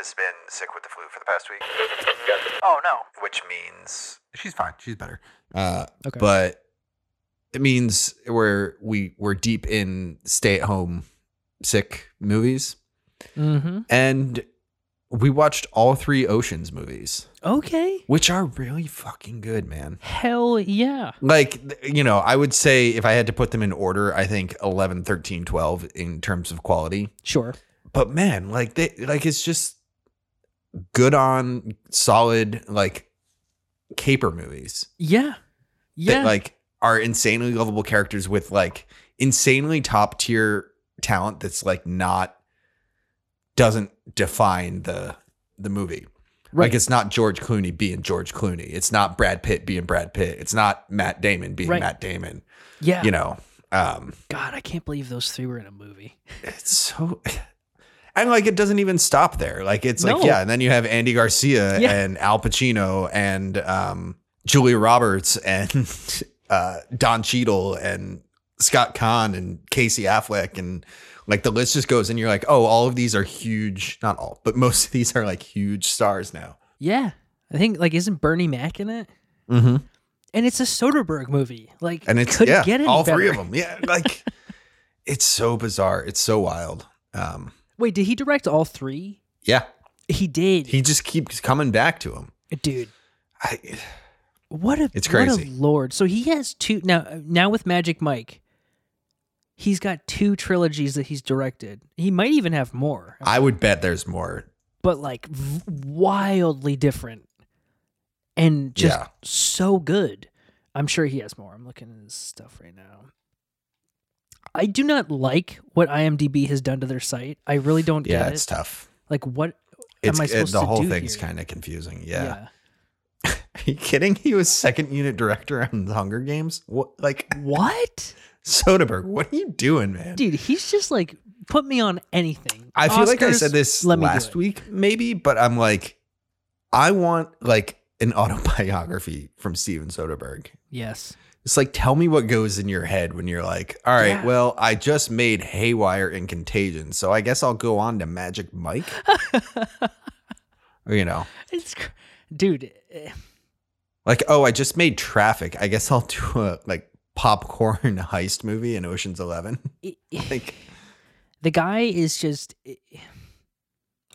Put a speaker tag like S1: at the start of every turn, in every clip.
S1: has been sick with the flu for the past week,
S2: Oh no.
S1: which means she's fine. She's better. Uh,
S3: Okay.
S1: but it means we're we we're deep in stay at home sick movies,
S3: Mm-hmm.
S1: and we watched all three Oceans movies,
S3: Okay.
S1: which are really fucking good, man.
S3: Hell yeah.
S1: Like, you know, I would say if I had to put them in order, I think 11, 13, 12 in terms of quality.
S3: Sure.
S1: But man, like they like it's just good on solid like caper movies.
S3: Yeah. Yeah.
S1: That like are insanely lovable characters with like insanely top tier talent that's like not doesn't define the the movie.
S3: right.
S1: Like it's not George Clooney being George Clooney. It's not Brad Pitt being Brad Pitt. It's not Matt Damon being
S3: Right.
S1: Matt Damon.
S3: yeah.
S1: You know, um,
S3: God, I can't believe those three were in a movie.
S1: it's so and like it doesn't even stop there. Like it's like yeah, and then you have Andy Garcia
S3: Yeah.
S1: and Al Pacino and um, Julia Roberts and uh, Don Cheadle and Scott Caan and Casey Affleck and like the list just goes and you're like, oh, all of these are huge. Not all, but most of these are like huge stars now.
S3: Yeah. I think like isn't Bernie Mac in it?
S1: Mm-hmm.
S3: And it's a Soderbergh movie. Like
S1: and it's
S3: couldn't
S1: yeah,
S3: get
S1: all three of them. Yeah, like it's so bizarre. It's so wild. Um,
S3: Wait, did he direct all three?
S1: yeah,
S3: He did.
S1: he just keeps coming back to him.
S3: Dude,
S1: I,
S3: what a
S1: It's
S3: what
S1: crazy.
S3: a lord. So he has two now now with Magic Mike. He's got two trilogies that he's directed. He might even have more,
S1: I would bet there's more.
S3: but like v- wildly different and just
S1: Yeah.
S3: so good. I'm sure he has more. I'm looking at his stuff right now. I do not like what IMDb has done to their site. I really don't
S1: Yeah,
S3: get
S1: it's
S3: it.
S1: tough.
S3: Like what
S1: It's
S3: am I supposed it-
S1: the
S3: to
S1: whole
S3: do
S1: thing's kind of confusing. Yeah. Are you kidding? He was second unit director on the Hunger Games. What? Like
S3: What?
S1: Soderbergh? What are you doing, man?
S3: Dude, he's just like put me on anything.
S1: I feel like I said this
S3: let me do
S1: last week, maybe, but I'm like, I want like an autobiography from Steven Soderbergh.
S3: Yes.
S1: It's like, tell me what goes in your head when you're like, all right,
S3: Yeah.
S1: well, I just made Haywire and Contagion, so I guess I'll go on to Magic Mike. or, you know,
S3: It's cr- dude. eh,
S1: like, oh, I just made Traffic. I guess I'll do a like popcorn heist movie in Ocean's Eleven. like,
S3: the guy is just eh,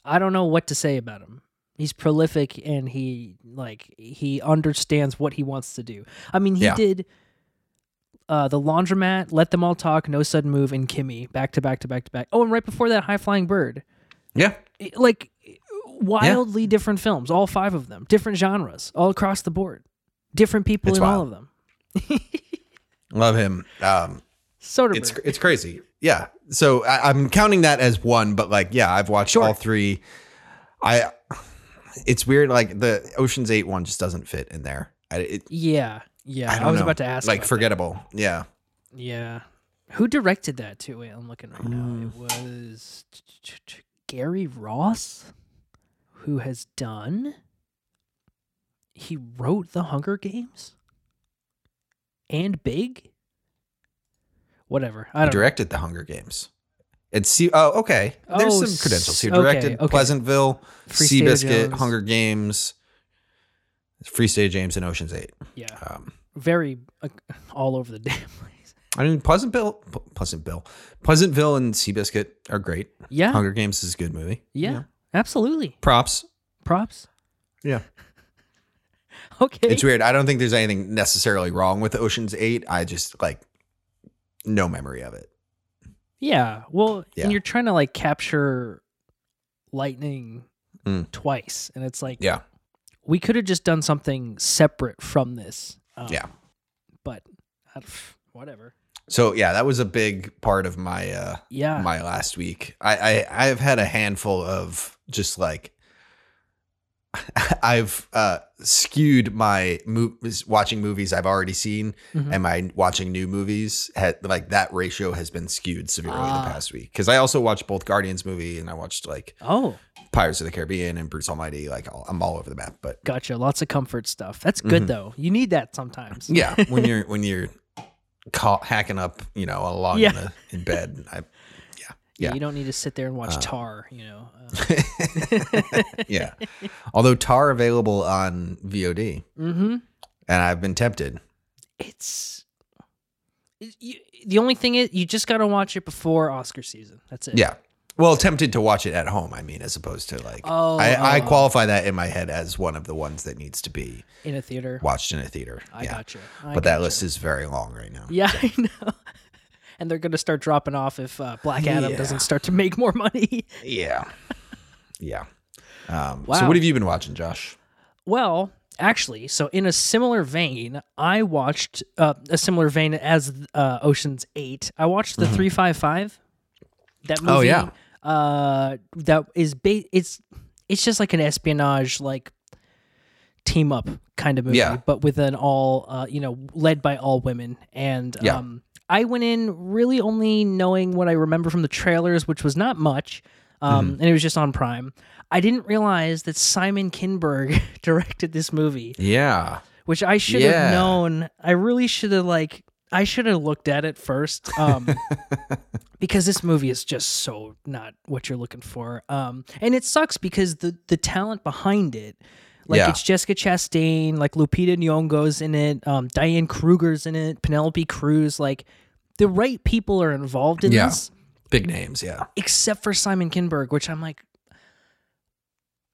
S3: I don't know what to say about him. He's prolific and he like he understands what he wants to do. I mean, he
S1: Yeah.
S3: did uh the laundromat, let them all talk, no sudden move, and Kimi back to back to back to back. Oh, and right before that, High Flying Bird.
S1: yeah,
S3: Like wildly different films, all five of them, different genres, all across the board, different people
S1: It's
S3: in all of them.
S1: love him. Um,
S3: Soderbergh.
S1: it's it's crazy. Yeah. So I, I'm counting that as one, but like, yeah, I've watched
S3: Sure.
S1: all three. I. It's weird. Like the Ocean's Eight one just doesn't fit in there. I, it,
S3: yeah, yeah.
S1: I,
S3: I, was
S1: know.
S3: about to ask.
S1: Like
S3: about that.
S1: forgettable. Yeah.
S3: Yeah. Who directed that too? Wait, I'm looking right now.
S1: Hmm.
S3: It was Gary Ross, who has done. He wrote The Hunger Games and Big. Whatever. I
S1: He
S3: don't know.
S1: directed the Hunger Games. And see, oh, okay. There's
S3: Oh,
S1: some credentials. He
S3: s- okay,
S1: directed
S3: okay.
S1: Pleasantville,
S3: Free
S1: Seabiscuit, Hunger Games, Free State James, and Ocean's Eight.
S3: Yeah.
S1: Um,
S3: Very uh, all over the damn place.
S1: I mean, Pleasantville, Pleasantville, Pleasantville, and Seabiscuit are great.
S3: Yeah.
S1: Hunger Games is a good movie.
S3: yeah. Absolutely.
S1: Props.
S3: Props.
S1: Yeah.
S3: Okay.
S1: It's weird. I don't think there's anything necessarily wrong with Ocean's Eight. I just like no memory of it.
S3: Yeah. Well,
S1: Yeah.
S3: and you're trying to like capture lightning
S1: Mm.
S3: twice, and it's like
S1: Yeah.
S3: we could have just done something separate from this. Um,
S1: Yeah.
S3: But whatever.
S1: So yeah, that was a big part of my uh
S3: Yeah.
S1: my last week. I I I've had a handful of just like I've uh skewed my movies watching movies I've already seen
S3: Mhm.
S1: and my watching new movies had like that ratio has been skewed severely
S3: Ah.
S1: the past week cuz I also watched both Guardians movie and I watched like
S3: oh,
S1: Pirates of the Caribbean and Bruce Almighty like all, I'm all over the map but
S3: gotcha. Lots of comfort stuff. That's good
S1: Mhm.
S3: though. You need that sometimes.
S1: yeah when you're when you're caught hacking up you know along
S3: Yeah.
S1: in, the, in bed I Yeah.
S3: You don't need to sit there and watch Tar, you know. Uh,
S1: yeah. Although Tar available on VOD,
S3: mm-hmm.
S1: and I've been tempted.
S3: It's it- you, the only thing is you just got to watch it before Oscar season. That's it.
S1: Yeah. Well, tempted to watch it at home. I mean, as opposed to like,
S3: Oh,
S1: I, I
S3: oh.
S1: qualify that in my head as one of the ones that needs to be
S3: In a theater.
S1: watched in a theater.
S3: I
S1: yeah.
S3: gotcha. I
S1: But that list is very long right now.
S3: Yeah, I know. And they're gonna start dropping off if uh, Black Adam
S1: Yeah.
S3: doesn't start to make more money.
S1: Yeah. Yeah. Um, So what have you been watching, Josh?
S3: Well, actually, so in a similar vein, I watched uh, a similar vein as uh, Ocean's Eight. I watched the Three Five Five. That movie.
S1: Mm-hmm. Oh, yeah.
S3: Uh, that is ba- It's it's just like an espionage like team up kind of movie,
S1: Yeah.
S3: but with an all uh, you know led by all women. And
S1: Yeah.
S3: um, I went in really only knowing what I remember from the trailers, which was not much. Um,
S1: Mm-hmm.
S3: and it was just on Prime. I didn't realize that Simon Kinberg directed this movie,
S1: Yeah.
S3: which I should
S1: Yeah.
S3: have known. I really should have like I should have looked at it first. Um, because this movie is just so not what you're looking for. Um, and it sucks because the the talent behind it, like
S1: Yeah.
S3: it's Jessica Chastain, like Lupita Nyong'o's in it, um, Diane Kruger's in it, Penelope Cruz, like the right people are involved in
S1: Yeah.
S3: this
S1: Big names. Yeah.
S3: except for Simon Kinberg, which I'm like,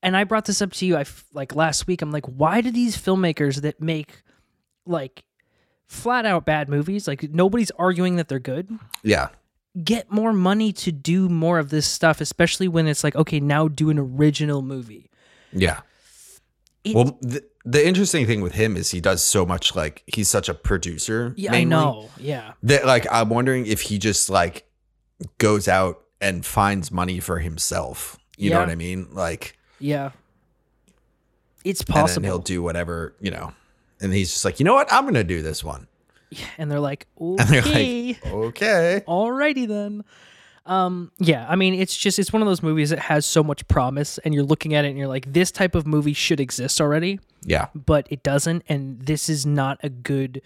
S3: and I brought this up to you, I f- like last week. I'm like, why do these filmmakers that make like flat out bad movies, like nobody's arguing that they're good,
S1: Yeah.
S3: get more money to do more of this stuff, especially when it's like, okay, now do an original movie.
S1: Yeah.
S3: It-
S1: Well, the, the interesting thing with him is he does so much like he's such a producer.
S3: Yeah,
S1: mainly,
S3: I know. Yeah,
S1: That like I'm wondering if he just like goes out and finds money for himself. You know what I mean? Like
S3: yeah. It's
S1: and
S3: possible.
S1: he'll do whatever, you know. And he's just like, you know what? I'm gonna do this one.
S3: Yeah, and they're like,
S1: And they're
S3: okay.
S1: like, okay.
S3: Alrighty then. Um, yeah, I mean, it's just it's one of those movies that has so much promise, and you're looking at it and you're like, this type of movie should exist already,
S1: Yeah.
S3: but it doesn't, and this is not a good.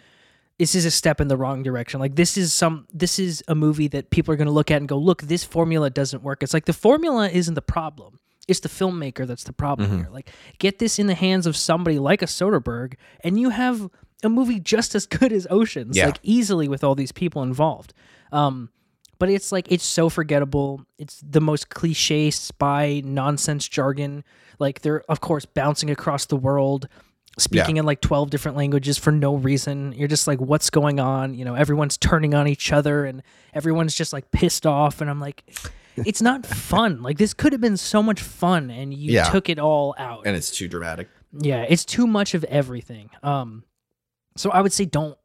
S3: This is a step in the wrong direction. Like this is some. This is a movie that people are going to look at and go, "Look, this formula doesn't work." It's like the formula isn't the problem. It's the filmmaker that's the problem
S1: Mm-hmm.
S3: here. Like, get this in the hands of somebody like a Soderbergh, and you have a movie just as good as Oceans,
S1: Yeah.
S3: like easily with all these people involved. Um, but it's like it's so forgettable. It's the most cliche spy nonsense jargon. Like they're of course bouncing across the world, speaking in like twelve different languages for no reason. You're just like, what's going on? You know, everyone's turning on each other and everyone's just like pissed off. And I'm like, it's not fun. Like this could have been so much fun, and you
S1: Yeah.
S3: took it all out.
S1: And it's too dramatic.
S3: Yeah, it's too much of everything. Um, so I would say don't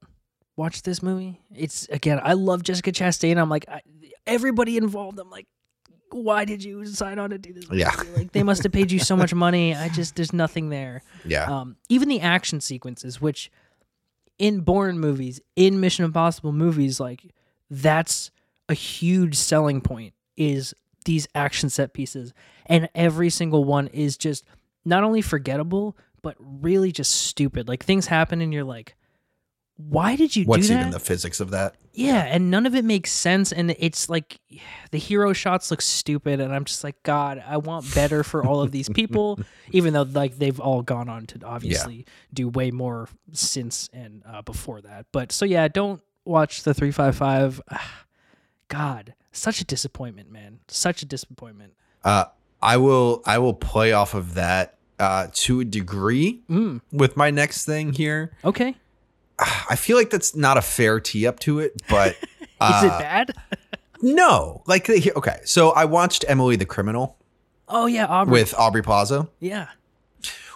S3: watch this movie. It's again, I love Jessica Chastain. I'm like, I, everybody involved. I'm like, why did you sign on to do this? Movie?
S1: Yeah.
S3: like they must have paid you so much money. I just there's nothing there.
S1: Yeah.
S3: Um, even the action sequences, which in Bourne movies, in Mission Impossible movies, like that's a huge selling point is these action set pieces, and every single one is just not only forgettable but really just stupid. Like things happen, and you're like, why did you
S1: What's
S3: do that?
S1: What's even the physics of that?
S3: Yeah, and none of it makes sense, and it's like the hero shots look stupid, and I'm just like, God, I want better for all of these people, even though like they've all gone on to obviously do way more since and uh, before that. But so yeah, don't watch the three five five. God, such a disappointment, man. Such a disappointment.
S1: Uh, I will I will play off of that uh, to a degree
S3: Mm,
S1: with my next thing here.
S3: okay,
S1: I feel like that's not a fair tee up to it, but
S3: is
S1: uh,
S3: it bad?
S1: no. Like okay, so I watched Emily the Criminal
S3: oh yeah, Aubrey.
S1: with Aubrey Plaza,
S3: yeah,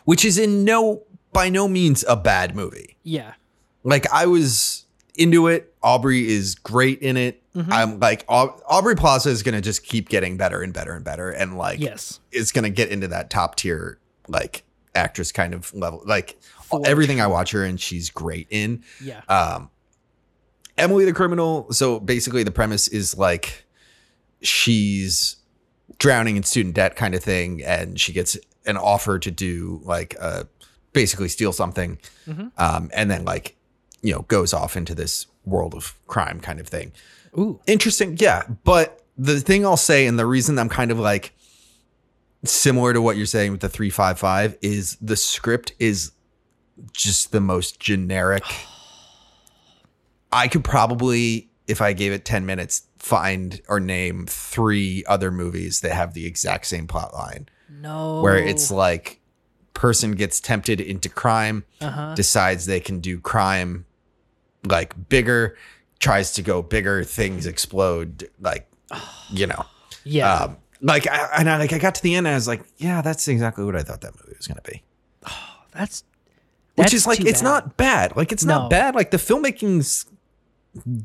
S1: which is in no by no means a bad movie.
S3: yeah,
S1: Like I was into it. Aubrey is great in it.
S3: Mm-hmm.
S1: I'm like Au- Aubrey Plaza is gonna just keep getting better and better and better, and like
S3: yes,
S1: it's gonna get into that top tier like actress kind of level. Like everything I watch her and she's great in.
S3: yeah,
S1: Um, Emily the criminal. So basically, the premise is like she's drowning in student debt, kind of thing, and she gets an offer to do like uh, basically steal something,
S3: Mhm.
S1: um, and then like you know goes off into this world of crime kind of thing.
S3: ooh,
S1: Interesting, yeah, but the thing I'll say, and the reason I'm kind of like similar to what you're saying with the 355 is the script is just the most generic. I could probably, if I gave it 10 minutes, find or name three other movies that have the exact same plot line
S3: No.
S1: where it's like person gets tempted into crime,
S3: uh-huh.
S1: decides they can do crime like bigger, tries to go bigger, things explode, like you know.
S3: yeah.
S1: Um like I, and I like I got to the end and I was like, yeah, that's exactly what I thought that movie was gonna be.
S3: Oh, that's
S1: Which is like it's
S3: bad.
S1: not bad. Like it's
S3: No.
S1: not bad. Like the filmmaking's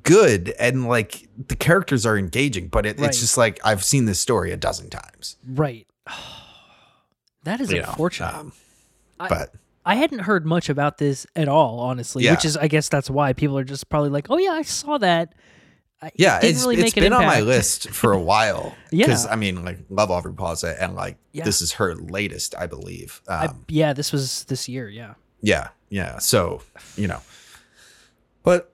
S1: good and like the characters are engaging, but it,
S3: Right.
S1: it's just like I've seen this story a dozen times.
S3: right. that is
S1: you know,
S3: unfortunate.
S1: um, but
S3: I hadn't heard much about this at all, honestly.
S1: Yeah.
S3: Which is, I guess, that's why people are just probably like, "Oh yeah, I saw that." I, it
S1: Yeah,
S3: didn't
S1: it's,
S3: really
S1: it's been on my list for a while.
S3: Yeah.
S1: Because, I mean, like, love Aubrey Plaza, and, like,
S3: Yeah.
S1: this is her latest, I believe. Um,
S3: I, yeah, this was this year. Yeah,
S1: yeah, yeah. So, you know. But,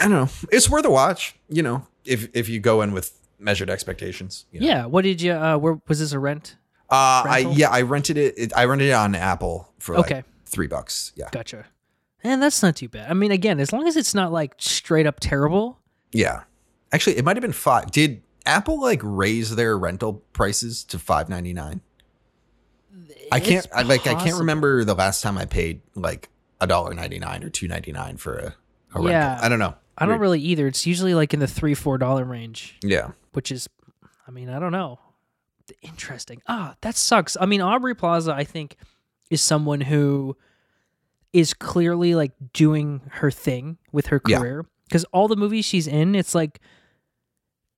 S1: I don't know. It's worth a watch, you know, if if you go in with measured expectations. you know.
S3: yeah. What did you? Uh, where was this a rent?
S1: Uh, I, yeah, I rented it, it. I rented it on Apple for, like,
S3: Okay.
S1: three bucks. Yeah.
S3: Gotcha. And that's not too bad. I mean, again, as long as it's not like straight up terrible.
S1: Yeah. Actually, it might have been five. Did Apple, like, raise their rental prices to five ninety nine? I can't I, like I can't remember the last time I paid like a dollar ninety nine or two ninety nine for a, a
S3: Yeah.
S1: rental. I don't know.
S3: I don't
S1: Weird.
S3: really either. It's usually like in the three four dollar range,
S1: Yeah.
S3: which is, I mean, I don't know. Interesting. Ah, that sucks. I mean, Aubrey Plaza, I think, is someone who is clearly like doing her thing with her career because all the movies she's in, it's like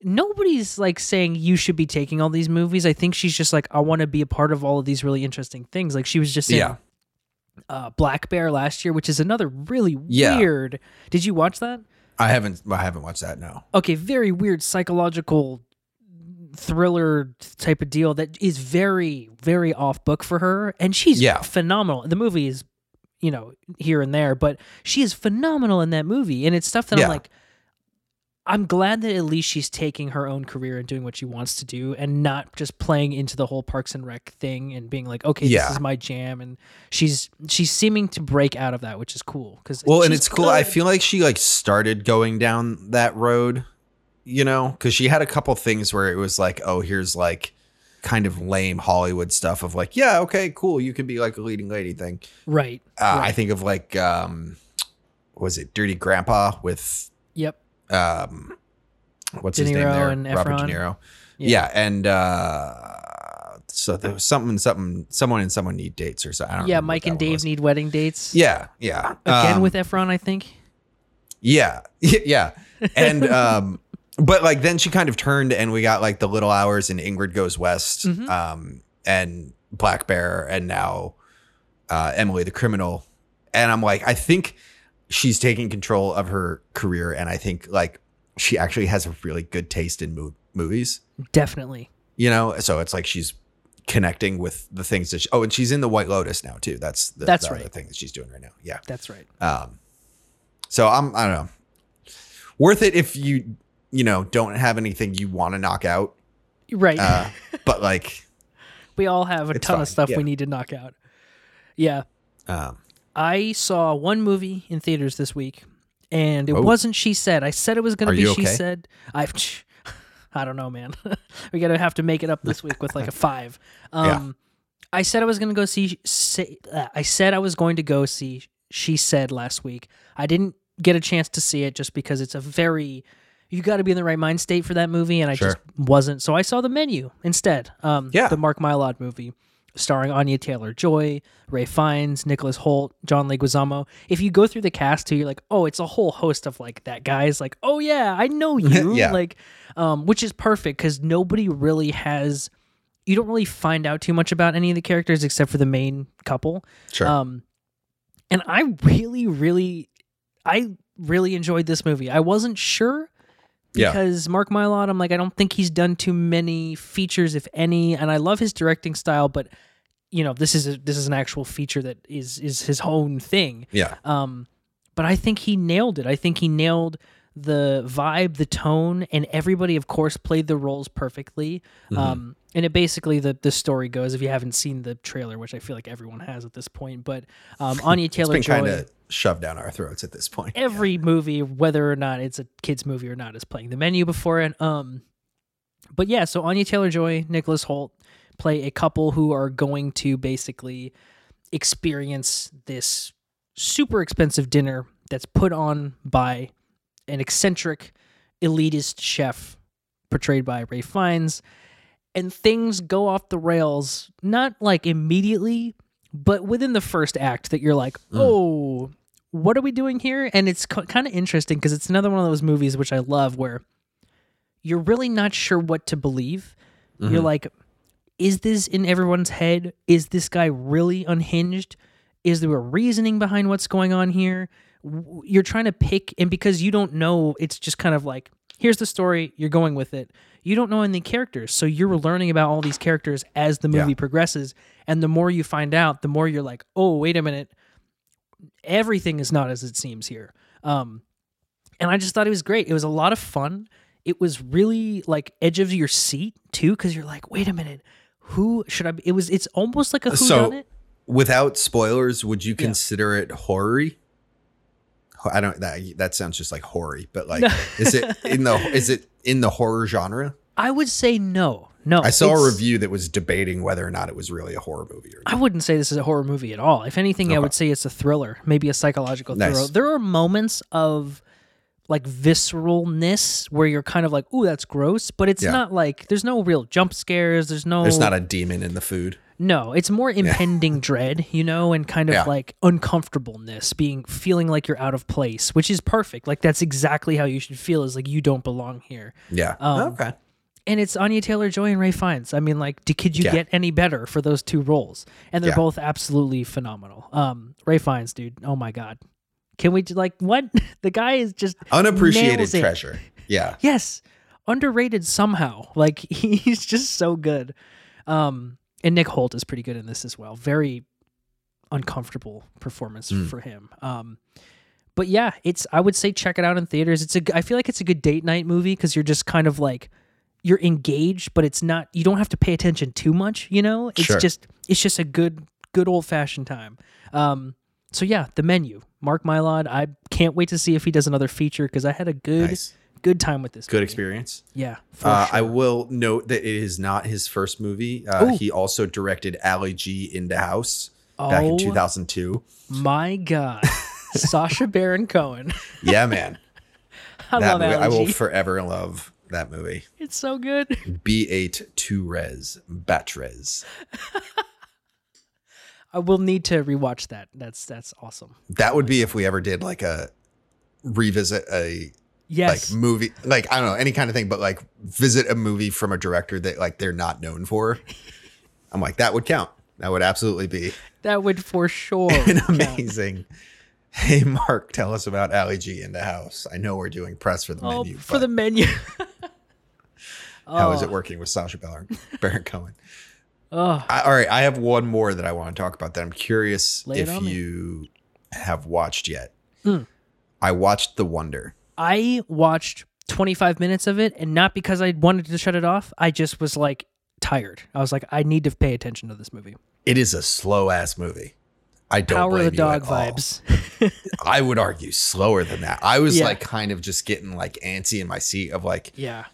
S3: nobody's like saying you should be taking all these movies. I think she's just like, I want to be a part of all of these really interesting things. Like she was just saying,
S1: Yeah.
S3: uh, Black Bear last year, which is another really
S1: Yeah.
S3: weird. Did you watch that?
S1: I haven't I haven't watched that, no.
S3: okay, very weird psychological thriller type of deal that is very, very off book for her. And she's
S1: Yeah.
S3: phenomenal. The movie is, you know, here and there, but she is phenomenal in that movie. And it's stuff that
S1: Yeah.
S3: I'm like, I'm glad that at least she's taking her own career and doing what she wants to do and not just playing into the whole Parks and Rec thing and being like, okay,
S1: Yeah.
S3: this is my jam. And she's she's seeming to break out of that, which is cool. Cause
S1: Well, and it's cool. I feel like she like started going down that road, you know, because she had a couple things where it was like, oh, here's like kind of lame Hollywood stuff of like, yeah, okay, cool, you can be like a leading lady thing.
S3: right.
S1: Uh, I think of like, um, was it Dirty Grandpa with
S3: Yep.
S1: Um, what's his name there?
S3: and
S1: Robert De Niro.
S3: Yeah.
S1: Yeah, and uh, so there was something, something, someone and someone need dates or something.
S3: Yeah, Mike and Dave
S1: was.
S3: need wedding dates.
S1: Yeah, yeah.
S3: Again
S1: Um,
S3: with Efron, I think.
S1: Yeah. Yeah. And um but like then she kind of turned and we got like the little hours and Ingrid goes west
S3: Mhm.
S1: um and Black Bear and now uh Emily the criminal and I'm like I think she's taking control of her career and I think like she actually has a really good taste in mo- movies
S3: Definitely.
S1: you know so it's like she's connecting with the things that she, oh and she's in the White Lotus now too that's the,
S3: That's
S1: the
S3: right.
S1: thing that she's doing right now yeah
S3: That's right.
S1: um, so I'm I don't know, worth it if you you know don't have anything you want to knock out.
S3: Right.
S1: Uh, but like,
S3: we all have a ton
S1: fine,
S3: of stuff
S1: yeah.
S3: we need to knock out. Yeah.
S1: um,
S3: I saw one movie in theaters this week, and it
S1: Oh.
S3: wasn't She Said. I said it was going to be She
S1: okay?
S3: Said. I, I don't know, man. we gotta have to make it up this week with like a five. Um,
S1: Yeah.
S3: I said I was going to go see. Say, uh, I said I was going to go see She Said last week. I didn't get a chance to see it just because it's a very. You got to be in the right mind state for that movie, and I
S1: Sure.
S3: just wasn't. So I saw the menu instead. Um,
S1: Yeah.
S3: the Mark Mylod movie starring Anya Taylor Joy, Ralph Fiennes, Nicholas Hoult, John Leguizamo. If you go through the cast too, you're like, oh, it's a whole host of like that guys. Like, oh yeah, I know you.
S1: Yeah.
S3: Like, um, which is perfect because nobody really has. You don't really find out too much about any of the characters except for the main couple.
S1: sure,
S3: Um, and I really, really, I really enjoyed this movie. I wasn't sure
S1: Yeah.
S3: because Mark Mylod, I'm like, I don't think he's done too many features, if any, and I love his directing style, but you know, this is a, this is an actual feature that is is his own thing.
S1: yeah,
S3: Um, but I think he nailed it. I think he nailed the vibe, the tone, and everybody, of course, played the roles perfectly.
S1: Mm-hmm.
S3: Um, and it basically the the story goes. If you haven't seen the trailer, which I feel like everyone has at this point, but um, Anya Taylor
S1: been
S3: Joy,
S1: kind of shoved down our throats at this point.
S3: every movie, whether or not it's a kids movie or not, is playing the menu before it. Um, but yeah, so Anya Taylor Joy, Nicholas Hoult play a couple who are going to basically experience this super expensive dinner that's put on by an eccentric elitist chef portrayed by Ralph Fiennes and things go off the rails not like immediately but within the first act that you're like mm. oh what are we doing here? And it's kind of interesting because it's another one of those movies which i love where you're really not sure what to believe. You're mm-hmm. like is this in everyone's head? Is this guy really unhinged? Is there a reasoning behind what's going on here? You're trying to pick and because you don't know it's just kind of like here's the story you're going with it you don't know any characters. So you're learning about all these characters as the movie
S1: Yeah.
S3: progresses. And the more you find out the more you're like oh wait a minute. Everything is not as it seems here. Um and i just thought it was great. It was a lot of fun. It was really like edge of your seat too because you're like wait a minute. Who should i be? It was it's almost like a who
S1: So-
S3: done it.
S1: Without spoilers, would you consider it horror I don't that that sounds just like horror but like is it in the is it in the horror genre?
S3: i would say no no
S1: I saw a review that was debating whether or not it was really a horror movie or
S3: I wouldn't say this is a horror movie at all. If anything, I would say it's a thriller, maybe a psychological
S1: Nice.
S3: thriller. There are moments of like visceralness where you're kind of like, "Ooh, that's gross," but it's
S1: Yeah.
S3: not like there's no real jump scares. There's no
S1: There's not a demon in the food.
S3: No. It's more impending dread, you know, and kind of
S1: Yeah.
S3: like uncomfortableness, being feeling like you're out of place, which is perfect. Like that's exactly how you should feel. Is like you don't belong here.
S1: Yeah.
S3: Um,
S1: okay.
S3: and it's Anya Taylor Joy and Ralph Fiennes. I mean, like, d- could you
S1: Yeah.
S3: get any better for those two roles? And they're
S1: Yeah.
S3: both absolutely phenomenal. Um, Ralph Fiennes, dude, oh my god, can we do like what? the guy is just
S1: Unappreciated
S3: nails it.
S1: treasure. Yeah.
S3: Yes, underrated somehow. Like he's just so good. Um, and Nick Hoult is pretty good in this as well. Very uncomfortable performance
S1: Mm.
S3: for him. Um, but yeah, it's I would say check it out in theaters. It's a I feel like it's a good date night movie because you're just kind of like you're engaged, but it's not you don't have to pay attention too much. You know, it's
S1: Sure.
S3: just it's just a good good old fashioned time. Um, so yeah, the menu. Mark Mylod. I can't wait to see if he does another feature because I had a good
S1: Nice.
S3: Good time with this.
S1: Good
S3: movie.
S1: experience.
S3: Yeah, for
S1: Uh,
S3: sure.
S1: I will note that it is not his first movie. Uh, he also directed Ali G in the House back in
S3: Oh.
S1: 2002.
S3: My God, Sacha Baron Cohen.
S1: Yeah, man.
S3: I
S1: that
S3: love
S1: movie, I will forever love that movie.
S3: It's so good.
S1: B8 2 Res, Batch Res.
S3: I will need to rewatch that. That's that's awesome.
S1: That would be if we ever did like a revisit a
S3: Yes.
S1: like movie, like I don't know, any kind of thing, but like visit a movie from a director that like they're not known for. I'm like, that would count. That would absolutely be
S3: that would for sure.
S1: an amazing. Hey Mark, tell us about Ali G in the house. I know we're doing press for the
S3: Oh,
S1: menu,
S3: for the menu.
S1: how is
S3: Oh.
S1: it working with Sacha Baron, Baron Cohen?
S3: Oh,
S1: I, all right, I have one more that I want to talk about. That I'm curious if
S3: on me.
S1: you have watched yet.
S3: Mm.
S1: I watched The Wonder.
S3: I watched 25 minutes of it, and not because I wanted to shut it off. I just was like tired. I was like, I need to pay attention to this movie.
S1: It is a slow ass movie. I don't
S3: Power the
S1: blame you
S3: dog vibes.
S1: I would argue slower than that. I was
S3: Yeah.
S1: like kind of just getting like antsy in my seat of like
S3: yeah.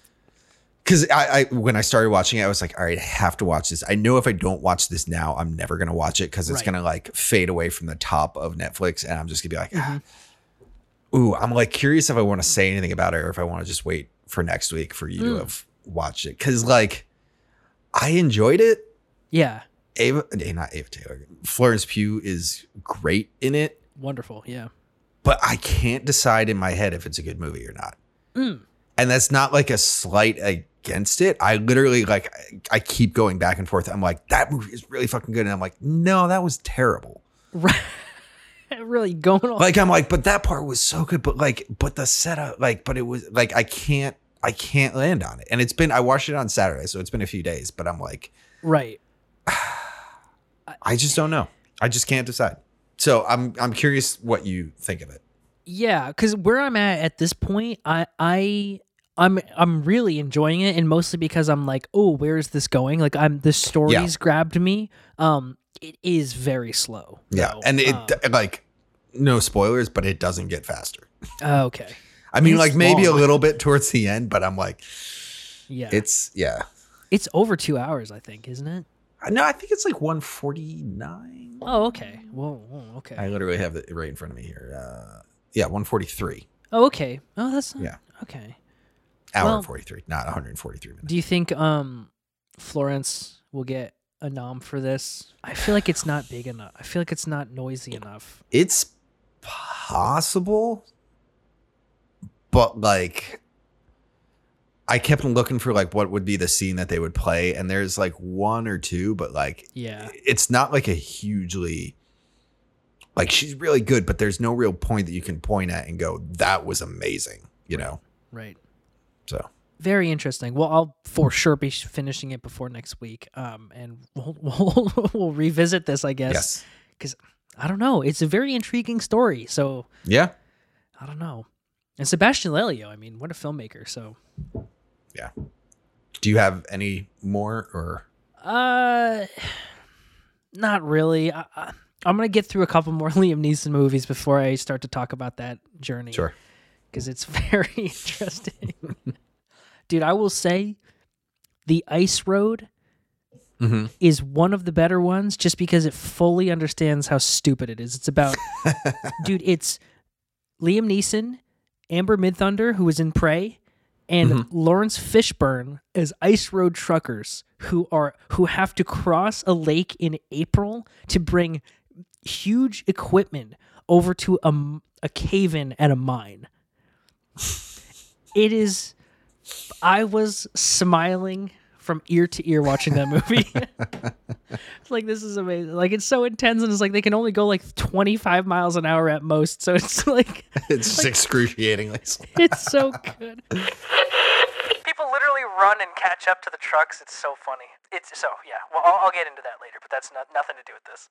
S1: because I, I when I started watching it, I was like, all right, I have to watch this. I know if I don't watch this now, I'm never gonna watch it because it's
S3: Right.
S1: gonna like fade away from the top of Netflix, and I'm just gonna be like,
S3: Mm-hmm.
S1: ah. Ooh, I'm like curious if I want to say anything about it or if I want to just wait for next week for you
S3: Mm.
S1: to have watched it because like I enjoyed it.
S3: Yeah.
S1: Ava, eh, not Ava Taylor. Florence Pugh is great in it,
S3: Wonderful. Yeah.
S1: but I can't decide in my head if it's a good movie or not.
S3: Mm.
S1: And that's not like a slight against it. I literally like I keep going back and forth. I'm like, that movie is really fucking good. And I'm like, no, that was terrible.
S3: Right. Really going on.
S1: Like I'm like, but that part was so good. But like, but the setup, like, but it was like I can't I can't land on it. And it's been I watched it on Saturday, so it's been a few days, but I'm like,
S3: right.
S1: I just don't know. I just can't decide. So I'm I'm curious what you think of it.
S3: Yeah, because where I'm at at this point, I I I'm I'm really enjoying it, and mostly because I'm like, oh, where is this going? Like, I'm the stories grabbed me. Um, it is very slow.
S1: Yeah,
S3: though.
S1: and it
S3: Uh,
S1: like no spoilers, but it doesn't get faster.
S3: okay.
S1: I mean,
S3: It's
S1: like maybe
S3: long.
S1: a little bit towards the end, but I'm like,
S3: Yeah,
S1: it's yeah.
S3: it's over two hours, I think, isn't it?
S1: No, I think it's like 149.
S3: Oh, okay. Whoa, whoa okay.
S1: I literally have it right in front of me here. Uh, yeah, 143
S3: oh, okay. Oh, that's not,
S1: Yeah.
S3: Okay.
S1: hour
S3: Well-
S1: 43, not 143 minutes.
S3: Do you think um Florence will get a nom for this? I feel like it's not big enough. I feel like it's not noisy enough.
S1: It's possible, but like, I kept looking for like what would be the scene that they would play, and there's like one or two, but like,
S3: Yeah.
S1: it's not like a hugely like she's really good, but there's no real point that you can point at and go that was amazing, you know.
S3: Right.
S1: So
S3: Very interesting. Well, I'll for sure be finishing it before next week. Um, and we'll we'll, we'll revisit this, I guess.
S1: yes,
S3: I don't know. It's a very intriguing story. So
S1: yeah,
S3: I don't know. And Sebastian Lelio, I mean, what a filmmaker. So, yeah.
S1: Do you have any more or
S3: uh, not really. I, I'm gonna get through a couple more Liam Neeson movies before I start to talk about that journey.
S1: sure?
S3: because it's very interesting. Dude, I will say the Ice Road
S1: Mm-hmm.
S3: is one of the better ones just because it fully understands how stupid it is. It's about, dude, it's Liam Neeson, Amber Midthunder, who was in Prey, and Laurence Fishburne as Ice Road truckers who are who have to cross a lake in April to bring huge equipment over to a cave in at a mine. It is I was smiling from ear to ear watching that movie. It's like this is amazing. Like it's so intense and it's like they can only go like 25 miles an hour at most. So it's like
S1: It's just excruciatingly.
S3: it's so good. People literally run and catch up to the trucks. It's so funny. It's so yeah. Well, I'll, I'll get into that later, but that's not nothing to do with this.